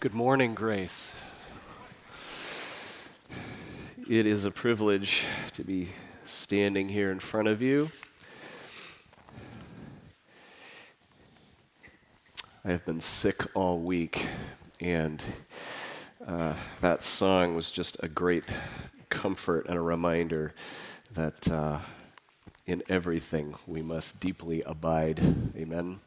Good morning, Grace. It is a privilege to be standing here in front of you. I have been sick all week, and uh, that song was just a great comfort and a reminder that uh, in everything we must deeply abide. Amen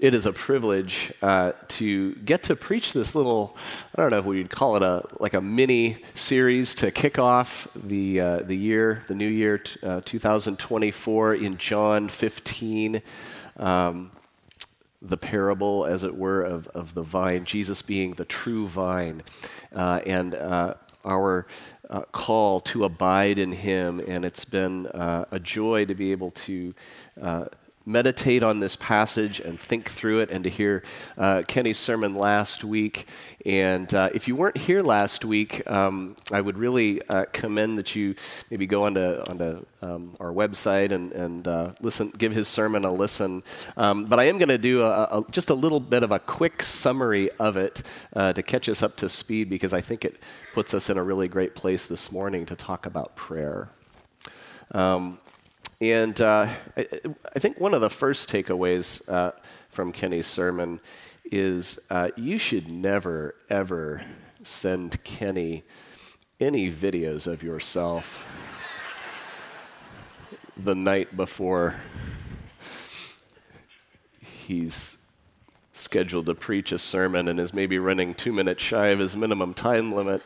it is a privilege uh, to get to preach this little i don't know if we'd call it a like a mini series to kick off the, uh, the year the new year t- uh, 2024 in john 15 um, the parable as it were of, of the vine jesus being the true vine uh, and uh, our uh, call to abide in him. And it's been a joy to be able to meditate on this passage and think through it and to hear uh, Kenny's sermon last week. And uh, if you weren't here last week, um, I would really uh, commend that you maybe go onto, onto um, our website and, and uh, listen, give his sermon a listen. Um, but I am going to do a, a, just a little bit of a quick summary of it uh, to catch us up to speed because I think it puts us in a really great place this morning to talk about prayer. Um, and uh, I, I, think one of the first takeaways uh, from Kenny's sermon is uh, you should never, ever send Kenny any videos of yourself the night before he's scheduled to preach a sermon and is maybe running two minutes shy of his minimum time limit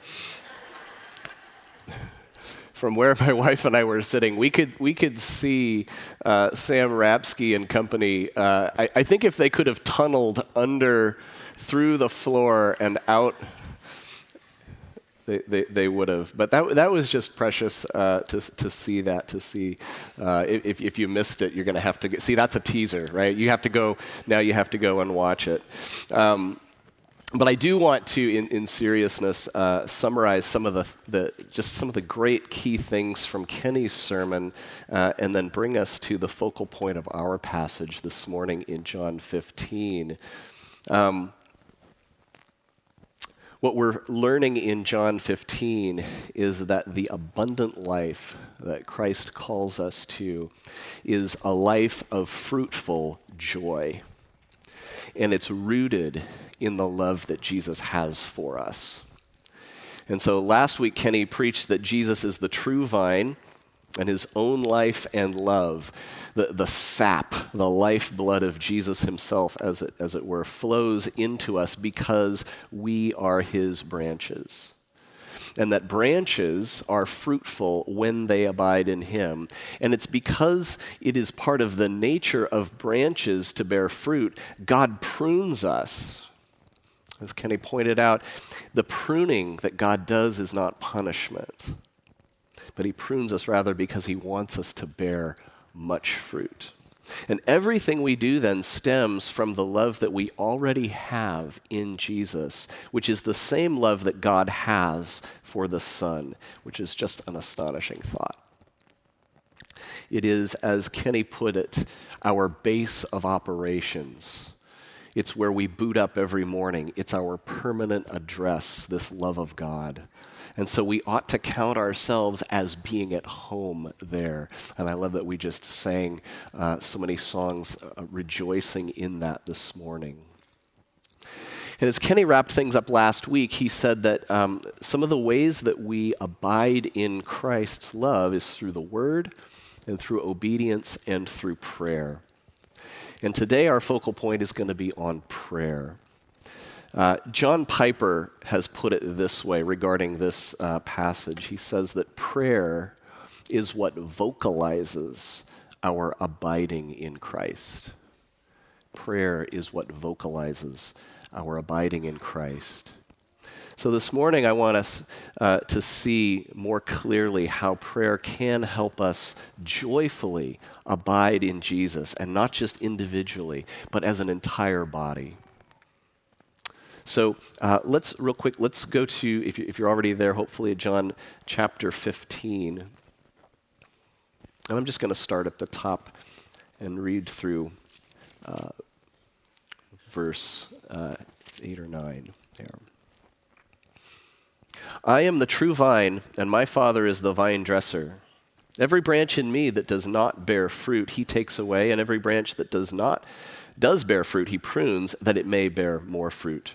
from where my wife and I were sitting, we could we could see uh, Sam Rapsky and company. Uh, I, I, think if they could have tunneled under, through the floor and out, they, they, they would have. But that that was just precious uh, to to see that. To see uh, if if you missed it, you're going to have to get, see. That's a teaser, right? You have to go now. You have to go and watch it. Um, but I do want to, in, in seriousness, uh, summarize some of the, the, just some of the great key things from Kenny's sermon, uh, and then bring us to the focal point of our passage this morning in John 15. Um, what we're learning in John 15 is that the abundant life that Christ calls us to is a life of fruitful joy. And it's rooted in the love that Jesus has for us. And so last week, Kenny preached that Jesus is the true vine and his own life and love, the, the sap, the lifeblood of Jesus himself, as it, as it were, flows into us because we are his branches. And that branches are fruitful when they abide in him. And it's because it is part of the nature of branches to bear fruit, God prunes us as Kenny pointed out, the pruning that God does is not punishment, but He prunes us rather because He wants us to bear much fruit. And everything we do then stems from the love that we already have in Jesus, which is the same love that God has for the Son, which is just an astonishing thought. It is, as Kenny put it, our base of operations it's where we boot up every morning. It's our permanent address, this love of God. And so we ought to count ourselves as being at home there. And I love that we just sang uh, so many songs uh, rejoicing in that this morning. And as Kenny wrapped things up last week, he said that um, some of the ways that we abide in Christ's love is through the Word and through obedience and through prayer. And today our focal point is going to be on prayer. Uh, John Piper has put it this way regarding this uh, passage. He says that prayer is what vocalizes our abiding in Christ. Prayer is what vocalizes our abiding in Christ. So, this morning, I want us uh, to see more clearly how prayer can help us joyfully abide in Jesus, and not just individually, but as an entire body. So, uh, let's, real quick, let's go to, if, you, are already there, hopefully, John chapter 15. And I'm just going to start at the top and read through uh, verse uh, 8 or 9 there. I am the true vine, and my Father is the vine dresser. Every branch in me that does not bear fruit, he takes away, and every branch that does not does bear fruit, he prunes that it may bear more fruit.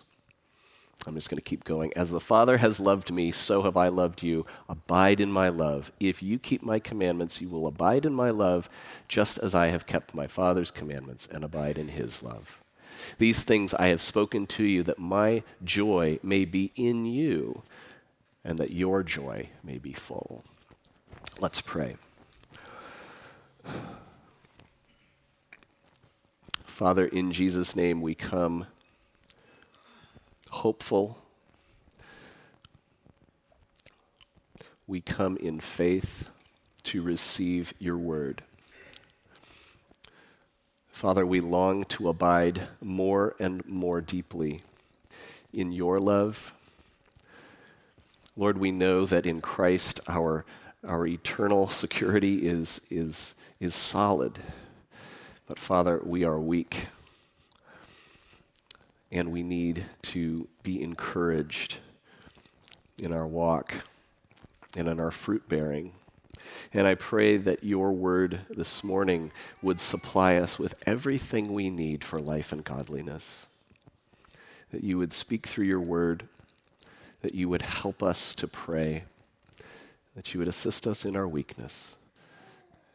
I'm just going to keep going. As the Father has loved me, so have I loved you. Abide in my love. If you keep my commandments, you will abide in my love, just as I have kept my Father's commandments and abide in his love. These things I have spoken to you, that my joy may be in you, and that your joy may be full. Let's pray. Father, in Jesus' name we come hopeful. We come in faith to receive your word. Father, we long to abide more and more deeply in your love. Lord, we know that in Christ our, our eternal security is, is, is solid. But Father, we are weak and we need to be encouraged in our walk and in our fruit bearing. And I pray that your word this morning would supply us with everything we need for life and godliness. That you would speak through your word, that you would help us to pray, that you would assist us in our weakness.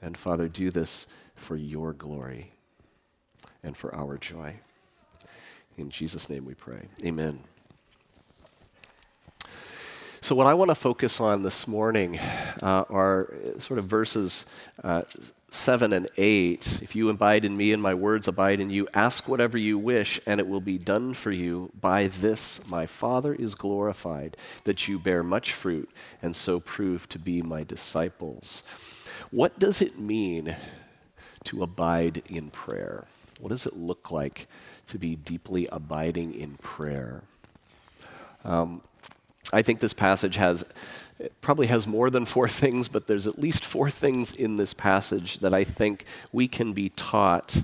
And Father, do this for your glory and for our joy. In Jesus' name we pray. Amen. So, what I want to focus on this morning uh, are sort of verses uh, 7 and 8. If you abide in me and my words abide in you, ask whatever you wish, and it will be done for you. By this my Father is glorified, that you bear much fruit, and so prove to be my disciples. What does it mean to abide in prayer? What does it look like to be deeply abiding in prayer. Um, I think this passage has probably has more than four things, but there's at least four things in this passage that I think we can be taught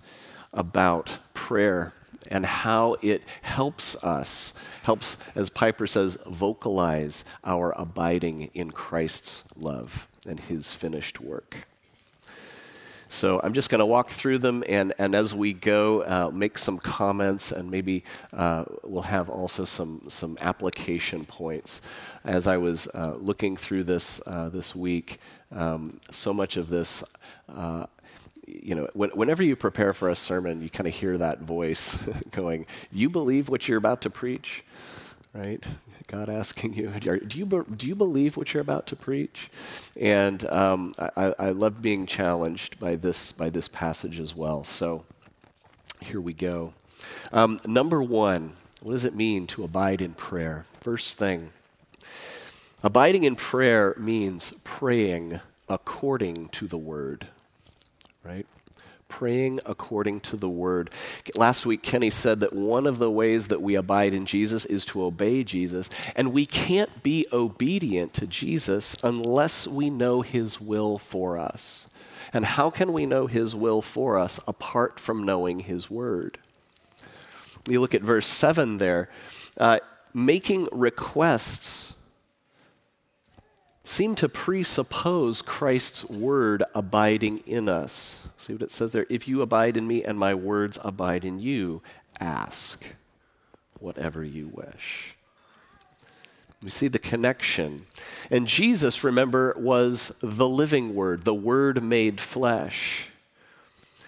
about prayer and how it helps us, helps, as Piper says, vocalize our abiding in Christ's love and his finished work. So I'm just going to walk through them, and, and as we go, uh, make some comments, and maybe uh, we'll have also some, some application points. As I was uh, looking through this uh, this week, um, so much of this uh, you know, when, whenever you prepare for a sermon, you kind of hear that voice going, You believe what you're about to preach? Right? God asking you, do you, do you believe what you're about to preach? And um, I, I love being challenged by this, by this passage as well. So here we go. Um, number one, what does it mean to abide in prayer? First thing, abiding in prayer means praying according to the word, right? Praying according to the word. Last week, Kenny said that one of the ways that we abide in Jesus is to obey Jesus, and we can't be obedient to Jesus unless we know his will for us. And how can we know his will for us apart from knowing his word? You look at verse 7 there. Uh, making requests seem to presuppose Christ's word abiding in us. See what it says there? If you abide in me and my words abide in you, ask whatever you wish. We see the connection. And Jesus, remember, was the living word, the word made flesh.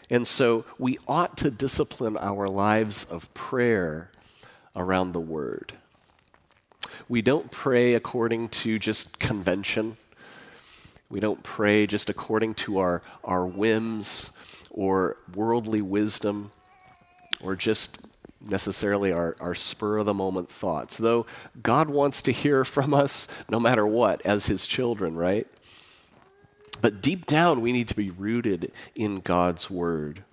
And so we ought to discipline our lives of prayer around the word. We don't pray according to just convention. We don't pray just according to our, our whims or worldly wisdom or just necessarily our, our spur of the moment thoughts, though God wants to hear from us no matter what as His children, right? But deep down, we need to be rooted in God's Word.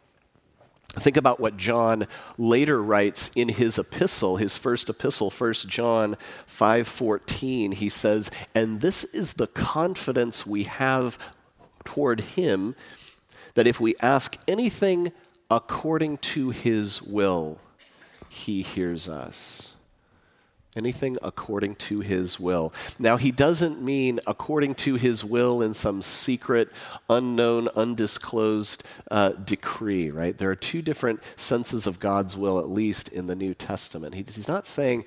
Think about what John later writes in his epistle, his first epistle, 1 John 5:14. He says, "And this is the confidence we have toward him that if we ask anything according to his will, he hears us." Anything according to his will. Now, he doesn't mean according to his will in some secret, unknown, undisclosed uh, decree, right? There are two different senses of God's will, at least in the New Testament. He, he's not saying,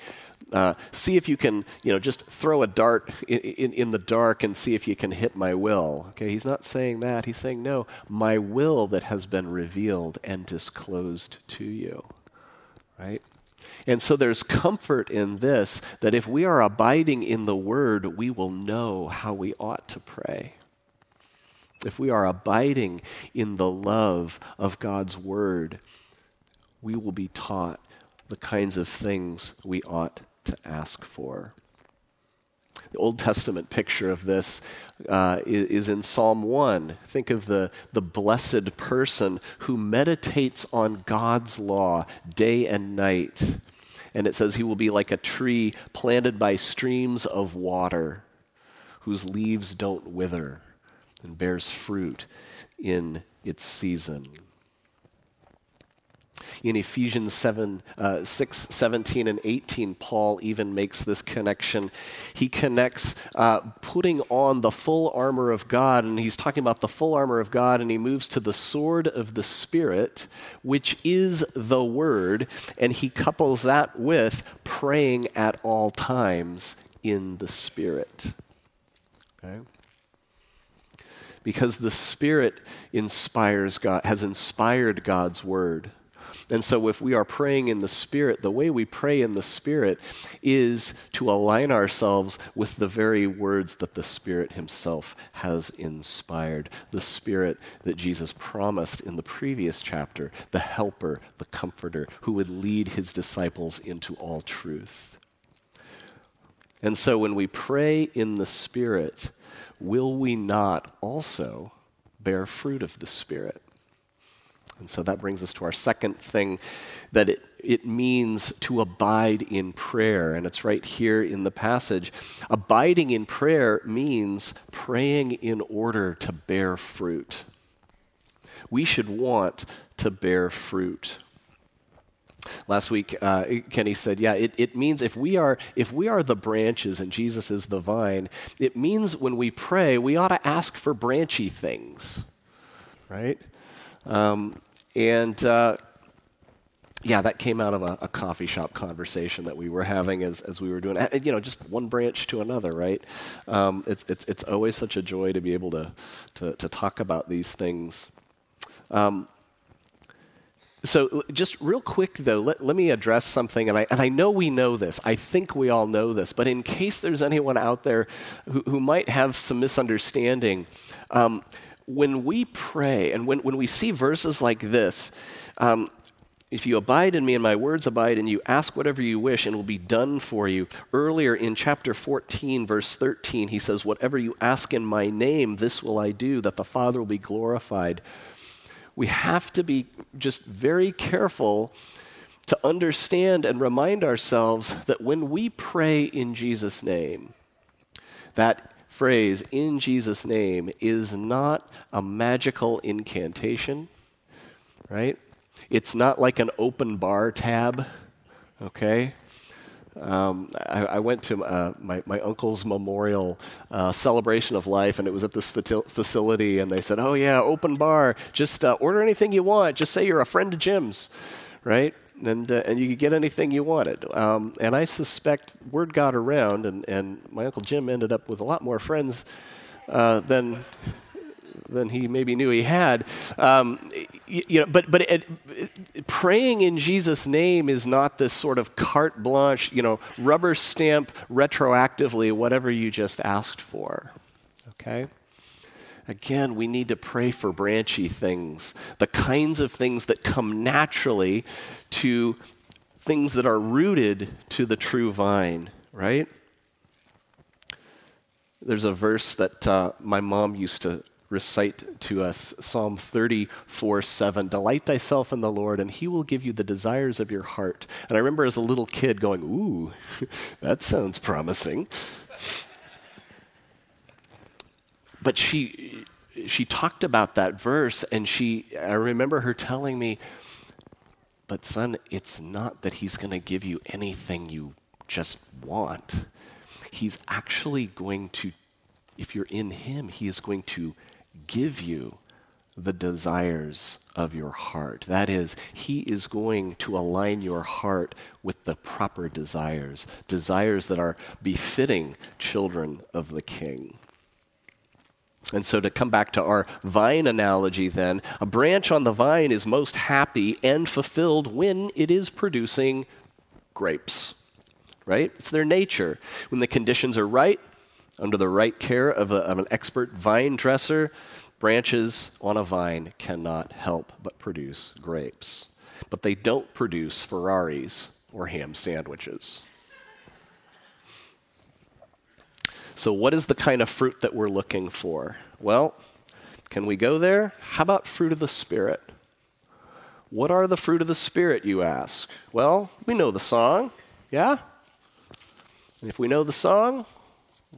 uh, see if you can, you know, just throw a dart in, in, in the dark and see if you can hit my will. Okay, he's not saying that. He's saying, no, my will that has been revealed and disclosed to you, right? And so there's comfort in this that if we are abiding in the Word, we will know how we ought to pray. If we are abiding in the love of God's Word, we will be taught the kinds of things we ought to ask for. The Old Testament picture of this uh, is, is in Psalm 1. Think of the, the blessed person who meditates on God's law day and night. And it says he will be like a tree planted by streams of water, whose leaves don't wither and bears fruit in its season. In Ephesians 7, uh, 6, 17, and 18, Paul even makes this connection. He connects uh, putting on the full armor of God, and he's talking about the full armor of God, and he moves to the sword of the Spirit, which is the Word, and he couples that with praying at all times in the Spirit. Okay? Because the Spirit inspires God, has inspired God's Word. And so, if we are praying in the Spirit, the way we pray in the Spirit is to align ourselves with the very words that the Spirit Himself has inspired. The Spirit that Jesus promised in the previous chapter, the Helper, the Comforter, who would lead His disciples into all truth. And so, when we pray in the Spirit, will we not also bear fruit of the Spirit? And so that brings us to our second thing that it, it means to abide in prayer. And it's right here in the passage. Abiding in prayer means praying in order to bear fruit. We should want to bear fruit. Last week, uh, Kenny said, "Yeah, it, it means if we are if we are the branches and Jesus is the vine, it means when we pray, we ought to ask for branchy things, right? Um, and uh, yeah, that came out of a, a, coffee shop conversation that we were having as, as we were doing, you know, just one branch to another, right? Um, it's, it's, it's always such a joy to be able to, to, to talk about these things. Um, so, just real quick though, let, let me address something, and I, and I know we know this. I think we all know this, but in case there's anyone out there who, who might have some misunderstanding, um, when we pray and when, when we see verses like this, um, if you abide in me and my words abide in you, ask whatever you wish and it will be done for you. Earlier in chapter 14, verse 13, he says, Whatever you ask in my name, this will I do, that the Father will be glorified. We have to be just very careful to understand and remind ourselves that when we pray in Jesus' name, that phrase, in Jesus' name, is not a magical incantation, right? It's not like an open bar tab, okay? Um, I, I, went to uh, my, my uncle's memorial uh, celebration of life, and it was at this facility, and they said, Oh, yeah, open bar. Just uh, order anything you want. Just say you're a friend of Jim's, right? And, uh, and you could get anything you wanted. Um, and I suspect word got around, and, and my Uncle Jim ended up with a lot more friends uh, than, than he maybe knew he had. Um, you, you, know, but but it, it, praying in Jesus' name is not this sort of carte blanche, you know, rubber stamp retroactively whatever you just asked for. Okay? Again, we need to pray for branchy things, the kinds of things that come naturally to things that are rooted to the true vine, right? There's a verse that uh, my mom used to recite to us Psalm 34 7. Delight thyself in the Lord, and he will give you the desires of your heart. And I remember as a little kid going, Ooh, that sounds promising. But she, she talked about that verse, and she, I remember her telling me, but son, it's not that he's going to give you anything you just want. He's actually going to, if you're in him, he is going to give you the desires of your heart. That is, He is going to align your heart with the proper desires, desires that are befitting children of the King. And so, to come back to our vine analogy, then, a branch on the vine is most happy and fulfilled when it is producing grapes, right? It's their nature. When the conditions are right, under the right care of, a, of an expert vine dresser, branches on a vine cannot help but produce grapes. But they don't produce Ferraris or ham sandwiches. So, what is the kind of fruit that we're looking for? Well, can we go there? How about fruit of the Spirit? What are the fruit of the Spirit, you ask? Well, we know the song, yeah? And if we know the song,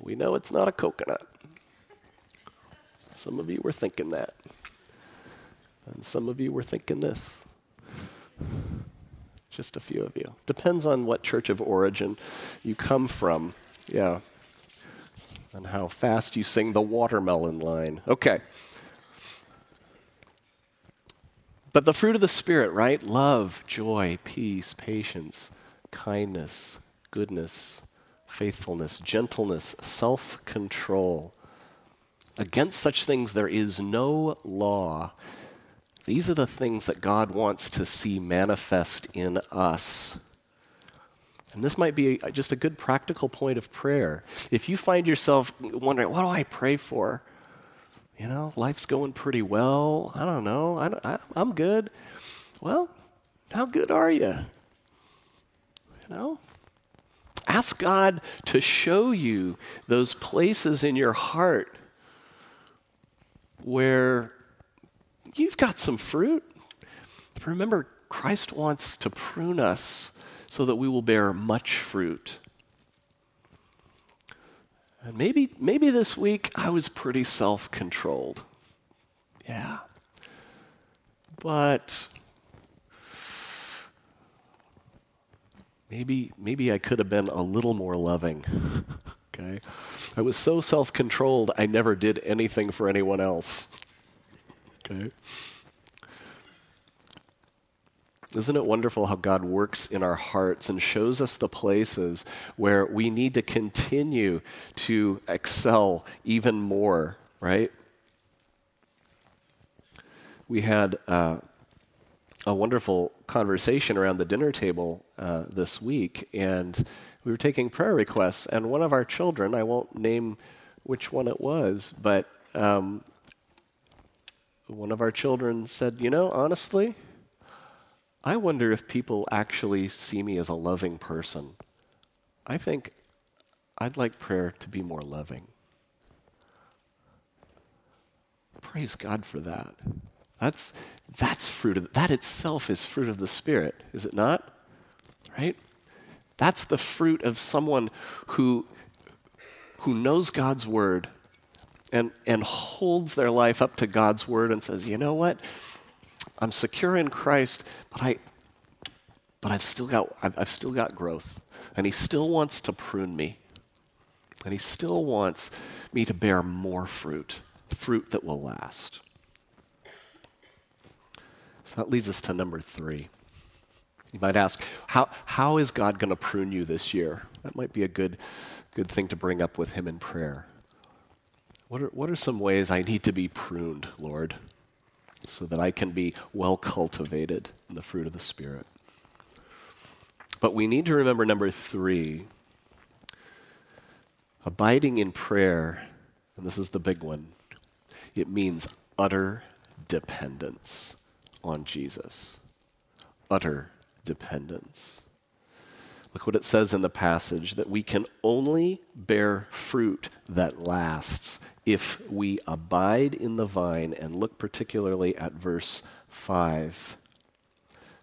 we know it's not a coconut. Some of you were thinking that. And some of you were thinking this. Just a few of you. Depends on what church of origin you come from. Yeah and how fast you sing the watermelon line. Okay. But the fruit of the Spirit, right? Love, joy, peace, patience, kindness, goodness, faithfulness, gentleness, self control. Against such things there is no law. These are the things that God wants to see manifest in us. And this might be just a good practical point of prayer. If you find yourself wondering, what do I pray for? You know, life's going pretty well. I don't know. I, am good. Well, how good are you? You know? Ask God to show you those places in your heart where you've got some fruit. Remember, Christ wants to prune us so that we will bear much fruit. And maybe, maybe this week I was pretty self controlled. Yeah. But maybe, maybe I could have been a little more loving. okay? I was so self controlled, I never did anything for anyone else. Okay? Isn't it wonderful how God works in our hearts and shows us the places where we need to continue to excel even more, right? We had uh, a wonderful conversation around the dinner table uh, this week, and we were taking prayer requests, and one of our children, I won't name which one it was, but um, one of our children said, You know, honestly, I wonder if people actually see me as a loving person. I think I'd like prayer to be more loving. Praise God for that. That's, that's fruit of, that itself is fruit of the Spirit, is it not? Right? That's the fruit of someone who, who knows God's word and, and holds their life up to God's word and says, you know what? I'm secure in Christ, but I but I've still got I've, I've still got growth. And he still wants to prune me. And he still wants me to bear more fruit, fruit that will last. So that leads us to number three. You might ask, how, how is God going to prune you this year? That might be a good, good thing to bring up with Him in prayer. What are, what are some ways I need to be pruned, Lord, so that I can be well cultivated in the fruit of the Spirit? But we need to remember number three abiding in prayer, and this is the big one, it means utter dependence on Jesus. Utter dependence. Look what it says in the passage that we can only bear fruit that lasts if we abide in the vine, and look particularly at verse 5.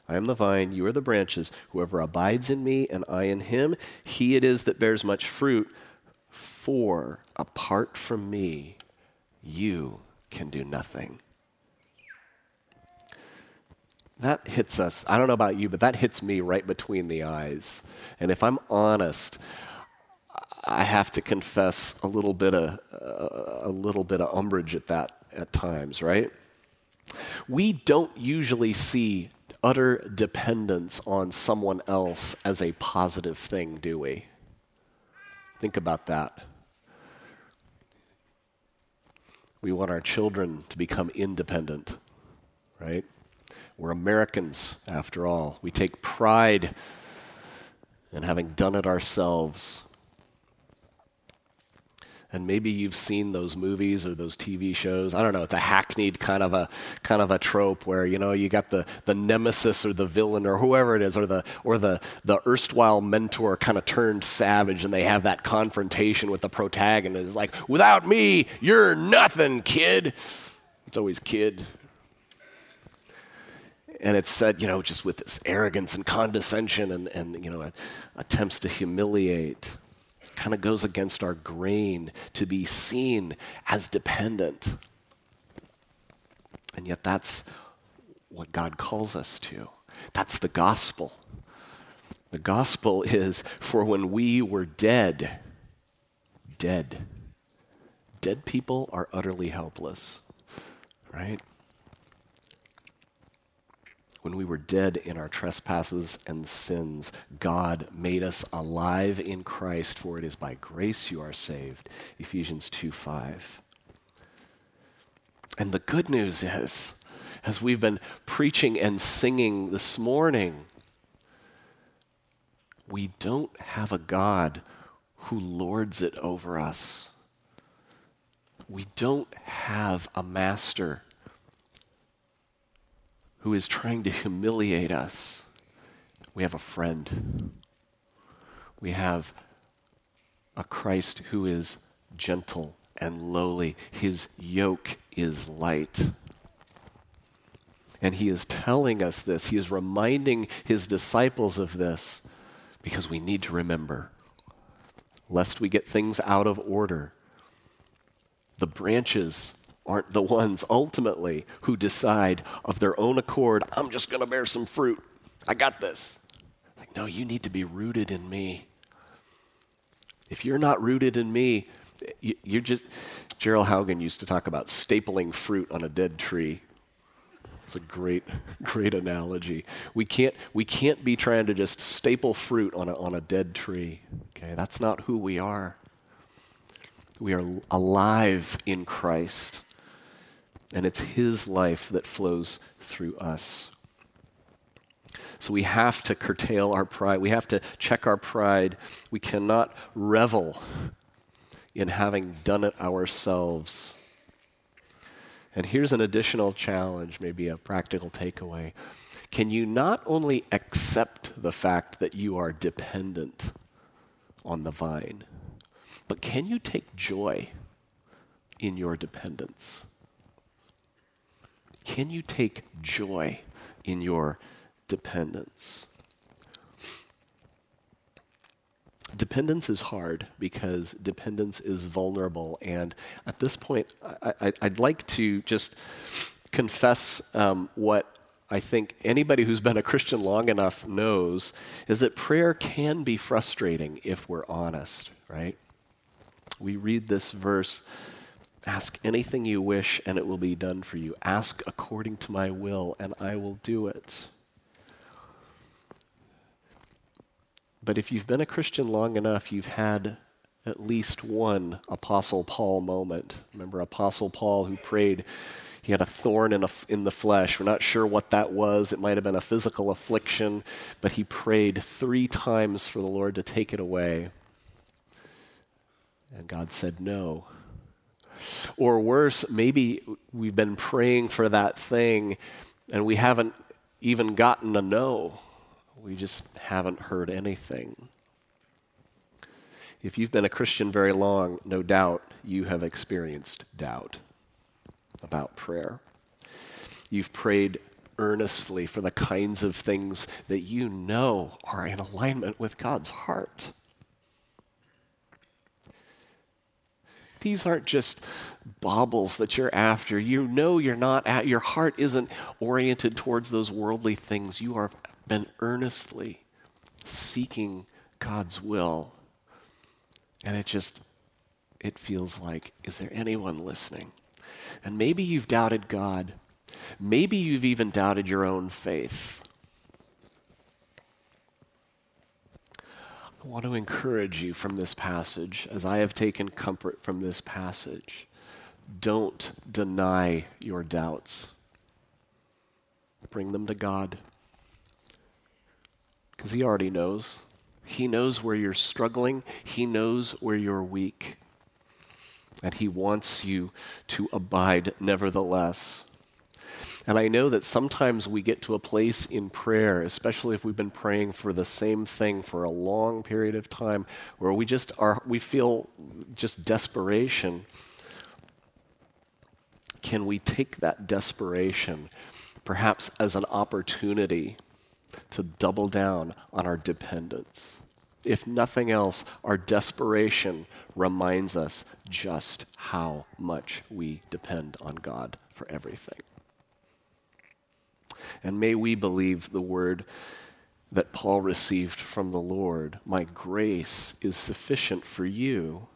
I am the vine, you are the branches. Whoever abides in me and I in him, he it is that bears much fruit. For apart from me, you can do nothing that hits us. I don't know about you, but that hits me right between the eyes. And if I'm honest, I have to confess a little bit of a little bit of umbrage at that at times, right? We don't usually see utter dependence on someone else as a positive thing, do we? Think about that. We want our children to become independent, right? We're Americans, after all. We take pride in having done it ourselves. And maybe you've seen those movies or those TV shows. I don't know. It's a hackneyed kind of a kind of a trope where you know you got the, the nemesis or the villain or whoever it is or the or the the erstwhile mentor kind of turned savage, and they have that confrontation with the protagonist. It's like, without me, you're nothing, kid. It's always kid and it's said, you know, just with this arrogance and condescension and, and you know, attempts to humiliate. Kind of goes against our grain to be seen as dependent. And yet, that's what God calls us to. That's the gospel. The gospel is for when we were dead, dead. Dead people are utterly helpless, right? When we were dead in our trespasses and sins, God made us alive in Christ, for it is by grace you are saved. Ephesians 2 5. And the good news is, as we've been preaching and singing this morning, we don't have a God who lords it over us. We don't have a master who is trying to humiliate us, we have a friend. We have a Christ who is gentle and lowly. His yoke is light. And he is telling us this. He is reminding his disciples of this because we need to remember, lest we get things out of order. The branches aren't the ones ultimately who decide of their own accord, I'm just going to bear some fruit. I got this. Like, no, you need to be rooted in me. If you're not rooted in me, you, are just. Gerald Haugen used to talk about stapling fruit on a dead tree. It's a great, great analogy. We can't, we can't be trying to just staple fruit on a, on a dead tree. Okay, that's not who we are. We are alive in Christ and it's His life that flows through us. So we have to curtail our pride. We have to check our pride. We cannot revel in having done it ourselves. And here's an additional challenge, maybe a practical takeaway. Can you not only accept the fact that you are dependent on the vine, but can you take joy in your dependence? Can you take joy in your dependence? Dependence is hard because dependence is vulnerable. And at this point, I, would like to just confess um, what I think anybody who's been a Christian long enough knows is that prayer can be frustrating if we're honest, right? We read this verse Ask anything you wish, and it will be done for you. Ask according to my will, and I will do it. but if you've been a Christian long enough, you've had at least one Apostle Paul moment. Remember Apostle Paul who prayed, he had a thorn in, a, in the flesh. We're not sure what that was. It might have been a physical affliction, but he prayed three times for the Lord to take it away. And God said no. Or worse, maybe we've been praying for that thing and we haven't even gotten a no. We just haven't heard anything. If you've been a Christian very long, no doubt you have experienced doubt about prayer. You've prayed earnestly for the kinds of things that you know are in alignment with God's heart. These aren't just baubles that you're after. You know you're not at, your heart isn't oriented towards those worldly things. You have been earnestly seeking God's will. And it just, it feels like, is there anyone listening? And maybe you've doubted God. Maybe you've even doubted your own faith. I want to encourage you from this passage, as I have taken comfort from this passage. Don't deny your doubts. Bring them to God. Because He already knows. He knows where you're struggling, He knows where you're weak. And He wants you to abide nevertheless. And I know that sometimes we get to a place in prayer, especially if we've been praying for the same thing for a long period of time, where we just are, we feel just desperation. Can we take that desperation perhaps as an opportunity to double down on our dependence? If nothing else, our desperation reminds us just how much we depend on God for everything. And may we believe the word that Paul received from the Lord My grace is sufficient for you,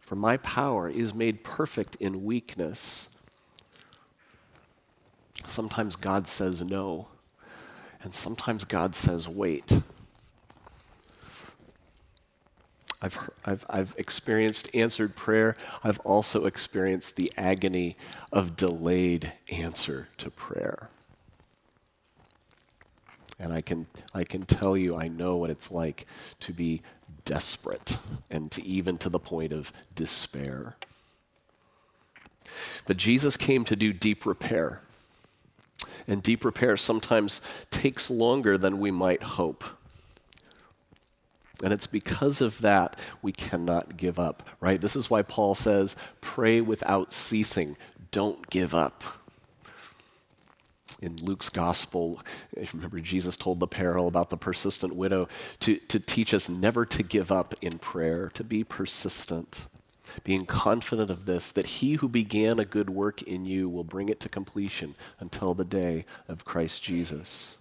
for my power is made perfect in weakness. Sometimes God says no, and sometimes God says wait. I've, I've, I've experienced answered prayer. I've also experienced the agony of delayed answer to prayer. And I can, I can tell you, I know what it's like to be desperate and to even to the point of despair. But Jesus came to do deep repair. And deep repair sometimes takes longer than we might hope. And it's because of that we cannot give up, right? This is why Paul says, pray without ceasing. Don't give up in Luke's gospel, remember Jesus told the parable about the persistent widow to, to teach us never to give up in prayer, to be persistent, being confident of this, that he who began a good work in you will bring it to completion until the day of Christ Jesus.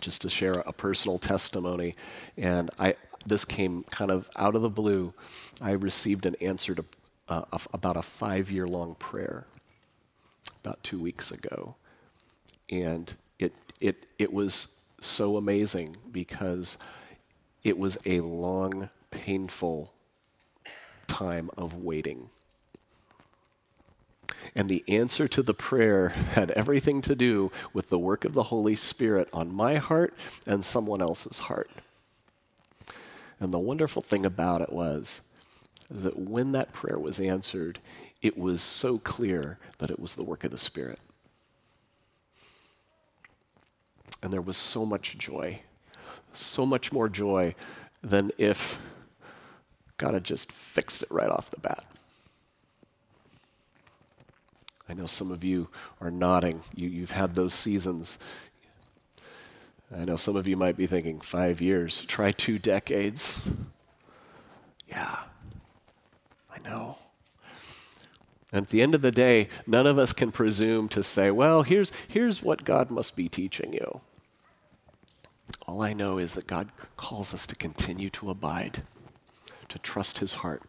Just to share a personal testimony, and I, this came kind of out of the blue. I received an answer to uh, about a five year long prayer about two weeks ago. And it, it, it was so amazing because it was a long, painful time of waiting. And the answer to the prayer had everything to do with the work of the Holy Spirit on my heart and someone else's heart. And the wonderful thing about it was that when that prayer was answered, it was so clear that it was the work of the Spirit. And there was so much joy, so much more joy than if God had just fixed it right off the bat. I know some of you are nodding. You, you've had those seasons. I know some of you might be thinking, five years, try two decades. Yeah, I know. And at the end of the day, none of us can presume to say, well, here's, here's what God must be teaching you. All I know is that God calls us to continue to abide, to trust his heart,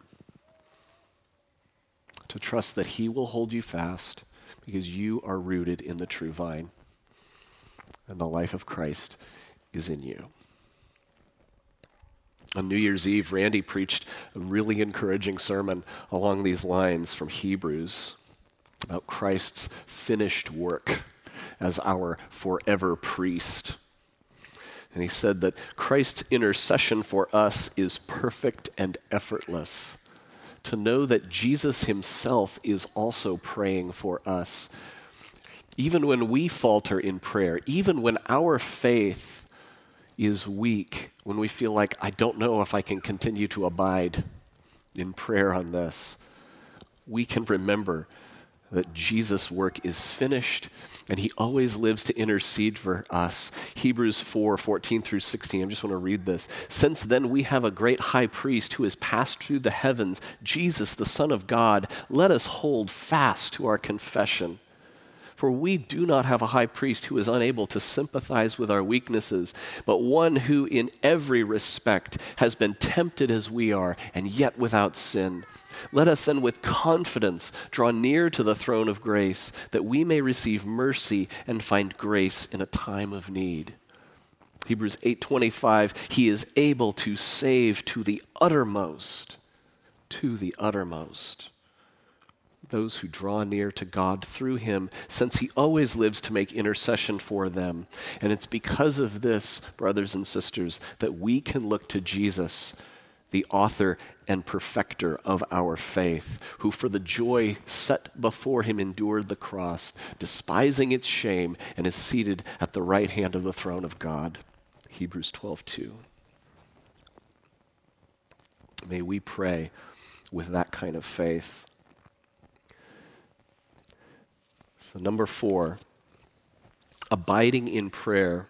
to trust that he will hold you fast because you are rooted in the true vine. And the life of Christ is in you. On New Year's Eve, Randy preached a really encouraging sermon along these lines from Hebrews about Christ's finished work as our forever priest. And he said that Christ's intercession for us is perfect and effortless. To know that Jesus himself is also praying for us. Even when we falter in prayer, even when our faith is weak, when we feel like, I don't know if I can continue to abide in prayer on this, we can remember that Jesus' work is finished and he always lives to intercede for us. Hebrews 4 14 through 16. I just want to read this. Since then, we have a great high priest who has passed through the heavens, Jesus, the Son of God. Let us hold fast to our confession. For we do not have a high priest who is unable to sympathize with our weaknesses, but one who in every respect has been tempted as we are, and yet without sin. Let us then with confidence draw near to the throne of grace, that we may receive mercy and find grace in a time of need. Hebrews 8:25 He is able to save to the uttermost to the uttermost those who draw near to God through him, since he always lives to make intercession for them. And it's because of this, brothers and sisters, that we can look to Jesus, the author and perfecter of our faith, who for the joy set before him endured the cross, despising its shame, and is seated at the right hand of the throne of God. Hebrews 12:2. May we pray with that kind of faith. So, number four, abiding in prayer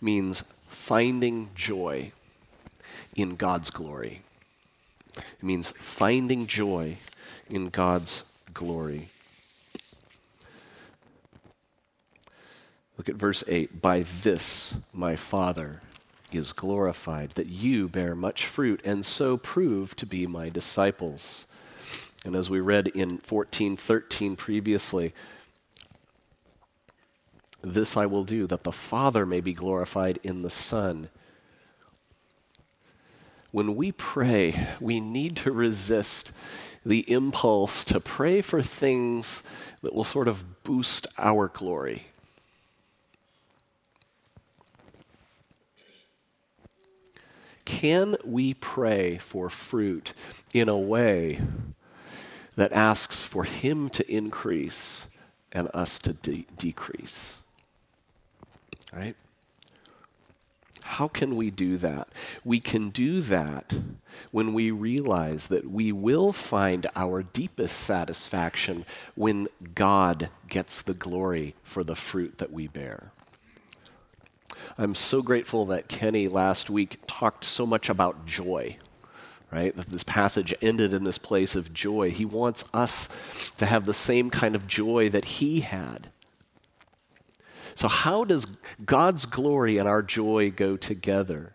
means finding joy in God's glory. It means finding joy in God's glory. Look at verse 8. By this my Father is glorified, that you bear much fruit and so prove to be my disciples. And as we read in 14:13 previously, this I will do that the Father may be glorified in the Son. When we pray, we need to resist the impulse to pray for things that will sort of boost our glory. Can we pray for fruit in a way that asks for Him to increase and us to de- decrease. Right? How can we do that? We can do that when we realize that we will find our deepest satisfaction when God gets the glory for the fruit that we bear. I'm so grateful that Kenny last week talked so much about joy right? That this passage ended in this place of joy. He wants us to have the same kind of joy that he had. So, how does God's glory and our joy go together?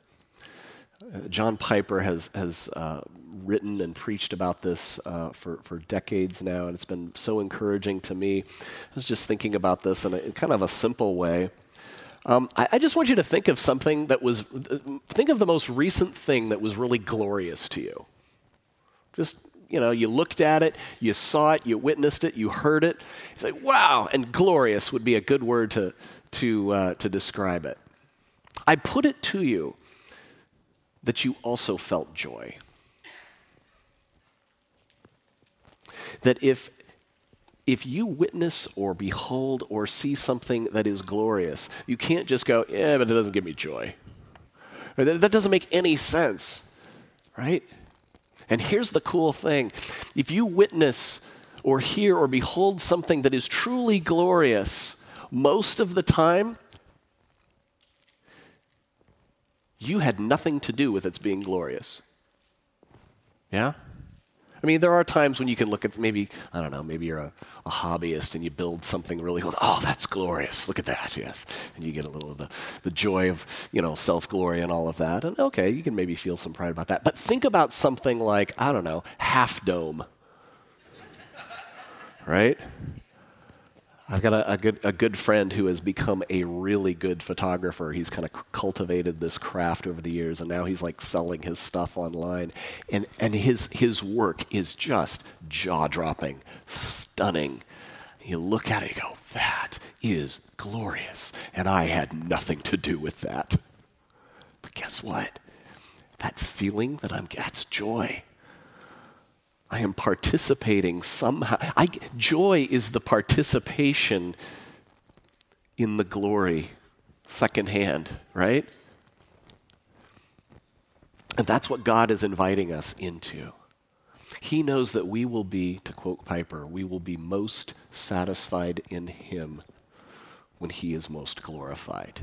Uh, John Piper has, has uh, written and preached about this uh, for, for decades now, and it's been so encouraging to me. I was just thinking about this in, a, in kind of a simple way. Um, I, I, just want you to think of something that was, think of the most recent thing that was really glorious to you. Just, you know, you looked at it, you saw it, you witnessed it, you heard it. It's like, wow, and glorious would be a good word to, to, uh, to describe it. I put it to you that you also felt joy. That if if you witness or behold or see something that is glorious, you can't just go, yeah, but it doesn't give me joy. That doesn't make any sense, right? And here's the cool thing if you witness or hear or behold something that is truly glorious, most of the time, you had nothing to do with its being glorious. Yeah? I mean, there are times when you can look at maybe, I don't know, maybe you're a, a hobbyist and you build something really cool. Oh, that's glorious. Look at that, yes. And you get a little of the, the joy of, you know, self glory and all of that. And okay, you can maybe feel some pride about that. But think about something like, I don't know, Half Dome. right? I've got a, a, good, a good friend who has become a really good photographer. He's kind of cultivated this craft over the years, and now he's like selling his stuff online. And, and his, his work is just jaw dropping, stunning. You look at it you go, that is glorious. And I had nothing to do with that. But guess what? That feeling that I'm, that's joy. I am participating somehow. I, joy is the participation in the glory secondhand, right? And that's what God is inviting us into. He knows that we will be, to quote Piper, we will be most satisfied in Him when He is most glorified.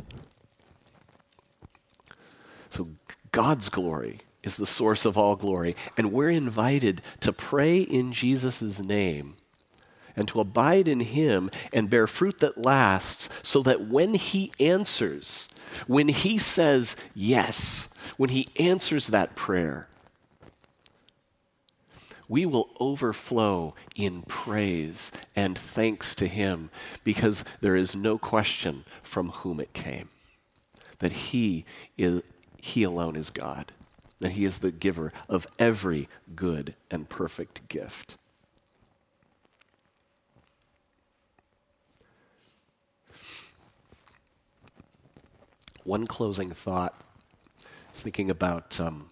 So, God's glory is the source of all glory. And we're invited to pray in Jesus' name and to abide in him and bear fruit that lasts so that when he answers, when he says yes, when he answers that prayer, we will overflow in praise and thanks to him because there is no question from whom it came that he is he alone is God that he is the giver of every good and perfect gift. One closing thought, thinking about um,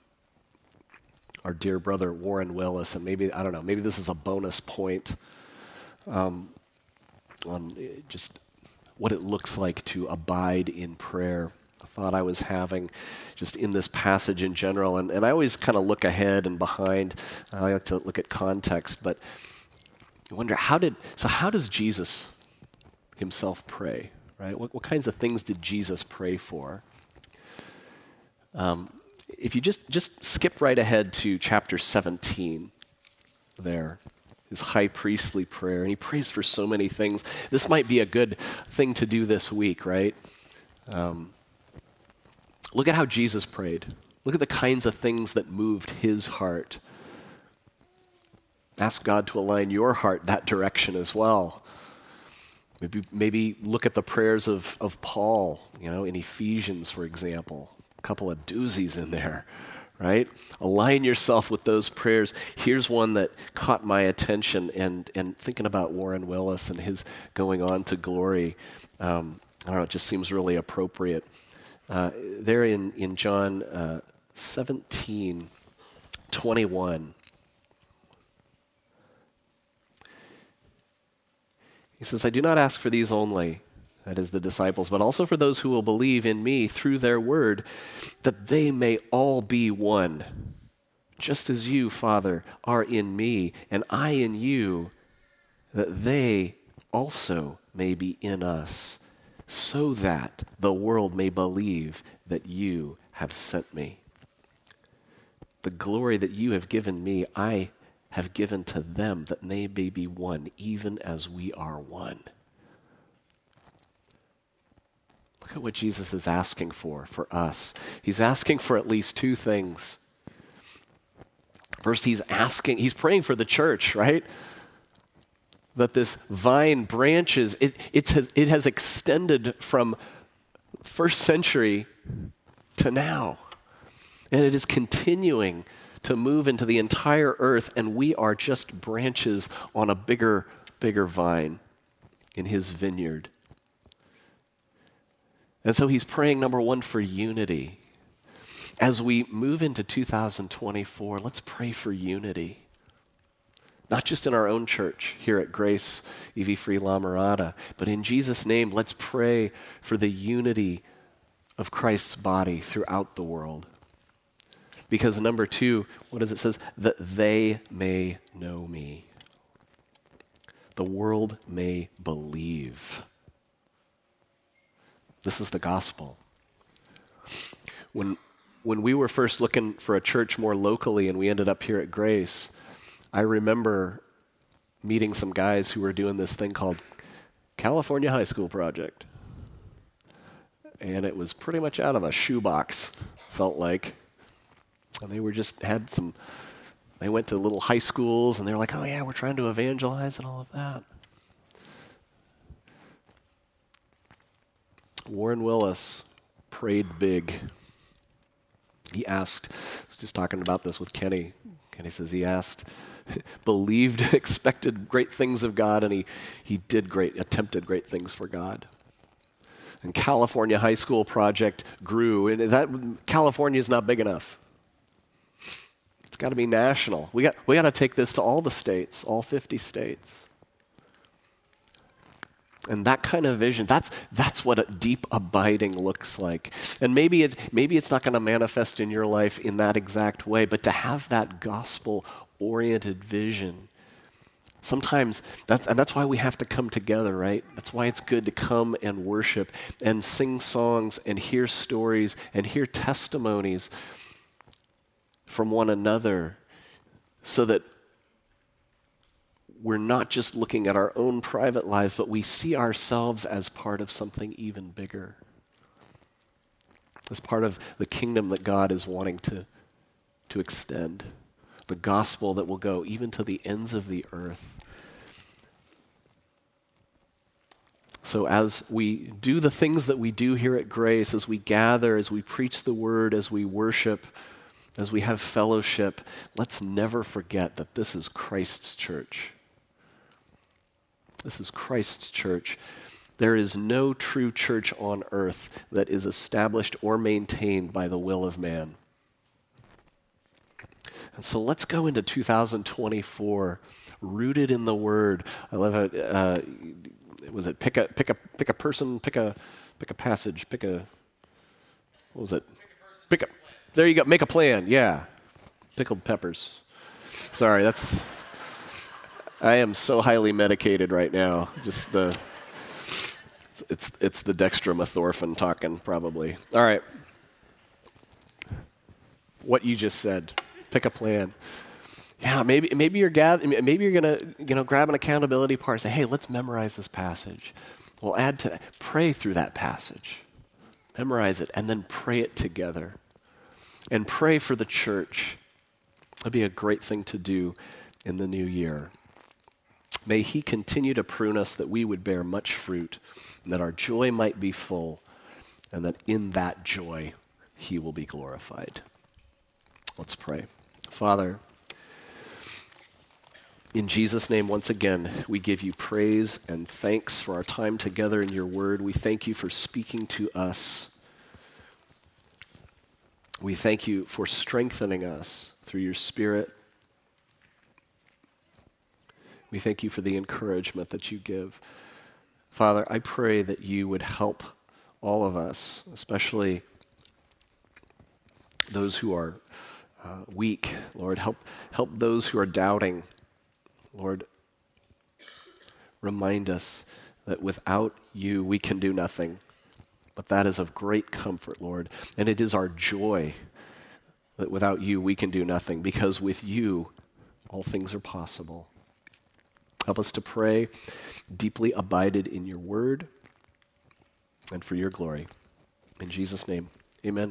our dear brother Warren Willis, and maybe, I don't know, maybe this is a bonus point um, on just what it looks like to abide in prayer thought I was having just in this passage in general. And, and I always kind of look ahead and behind. I like to look at context, but you wonder how did, so how does Jesus himself pray, right? What, what kinds of things did Jesus pray for? Um, if you just, just skip right ahead to chapter 17 there, his high priestly prayer, and he prays for so many things. This might be a good thing to do this week, right? Um, Look at how Jesus prayed. Look at the kinds of things that moved his heart. Ask God to align your heart that direction as well. Maybe, maybe look at the prayers of, of Paul, you know, in Ephesians, for example. A couple of doozies in there, right? Align yourself with those prayers. Here's one that caught my attention, and, and thinking about Warren Willis and his going on to glory, um, I don't know, it just seems really appropriate. Uh, there in, in John uh, 17, 21. He says, I do not ask for these only, that is, the disciples, but also for those who will believe in me through their word, that they may all be one. Just as you, Father, are in me, and I in you, that they also may be in us so that the world may believe that you have sent me. The glory that you have given me, I have given to them that they may be one, even as we are one. Look at what Jesus is asking for for us. He's asking for at least two things. First, he's asking, he's praying for the church, right? That this vine branches, it, has, it has extended from first century to now. And it is continuing to move into the entire earth, and we are just branches on a bigger, bigger vine in his vineyard. And so he's praying, number one, for unity. As we move into 2024, let's pray for unity not just in our own church here at Grace EV Free La Mirada, but in Jesus' name, let's pray for the unity of Christ's body throughout the world. Because number two, what does it says? That they may know me. The world may believe. This is the gospel. When, when we were first looking for a church more locally and we ended up here at Grace, I remember meeting some guys who were doing this thing called California High School Project. And it was pretty much out of a shoebox, felt like. And they were just had some, they went to little high schools and they were like, oh yeah, we're trying to evangelize and all of that. Warren Willis prayed big. He asked, I was just talking about this with Kenny. Kenny says he asked, believed, expected great things of God, and he, he did great, attempted great things for God. And California High School Project grew, and that California is not big enough. It's got to be national. We got, we got to take this to all the states, all 50 states. And that kind of vision, that's, that's what a deep abiding looks like. And maybe, it, maybe it's not going to manifest in your life in that exact way, but to have that gospel oriented vision. Sometimes, that's, and that's why we have to come together, right? That's why it's good to come and worship and sing songs and hear stories and hear testimonies from one another so that we're not just looking at our own private lives, but we see ourselves as part of something even bigger, as part of the kingdom that God is wanting to, to extend, the gospel that will go even to the ends of the earth. So, as we do the things that we do here at Grace, as we gather, as we preach the word, as we worship, as we have fellowship, let's never forget that this is Christ's church. This is Christ's church. There is no true church on earth that is established or maintained by the will of man. And so let's go into 2024 rooted in the Word. I love how, uh, was it pick a, pick, a, pick a person, pick a, pick a passage, pick a, what was it? Pick a, there you go, make a plan, yeah. Pickled peppers. Sorry, that's. I am so highly medicated right now. Just the it's it's the dextromethorphan talking probably. All right. What you just said. Pick a plan. Yeah, maybe maybe you're gather, maybe you're gonna you know grab an accountability part. and Say, hey, let's memorize this passage. We'll add to that. Pray through that passage. Memorize it and then pray it together. And pray for the church. That'd be a great thing to do in the new year. May He continue to prune us that we would bear much fruit, and that our joy might be full, and that in that joy He will be glorified. Let's pray. Father, in Jesus' name, once again, we give you praise and thanks for our time together in your word. We thank you for speaking to us. We thank you for strengthening us through your spirit. We thank you for the encouragement that you give. Father, I pray that you would help all of us, especially those who are uh, weak. Lord, help, help those who are doubting. Lord, remind us that without you we can do nothing. But that is of great comfort, Lord. And it is our joy that without you we can do nothing, because with you all things are possible. Help us to pray deeply abided in your word and for your glory. In Jesus' name, amen.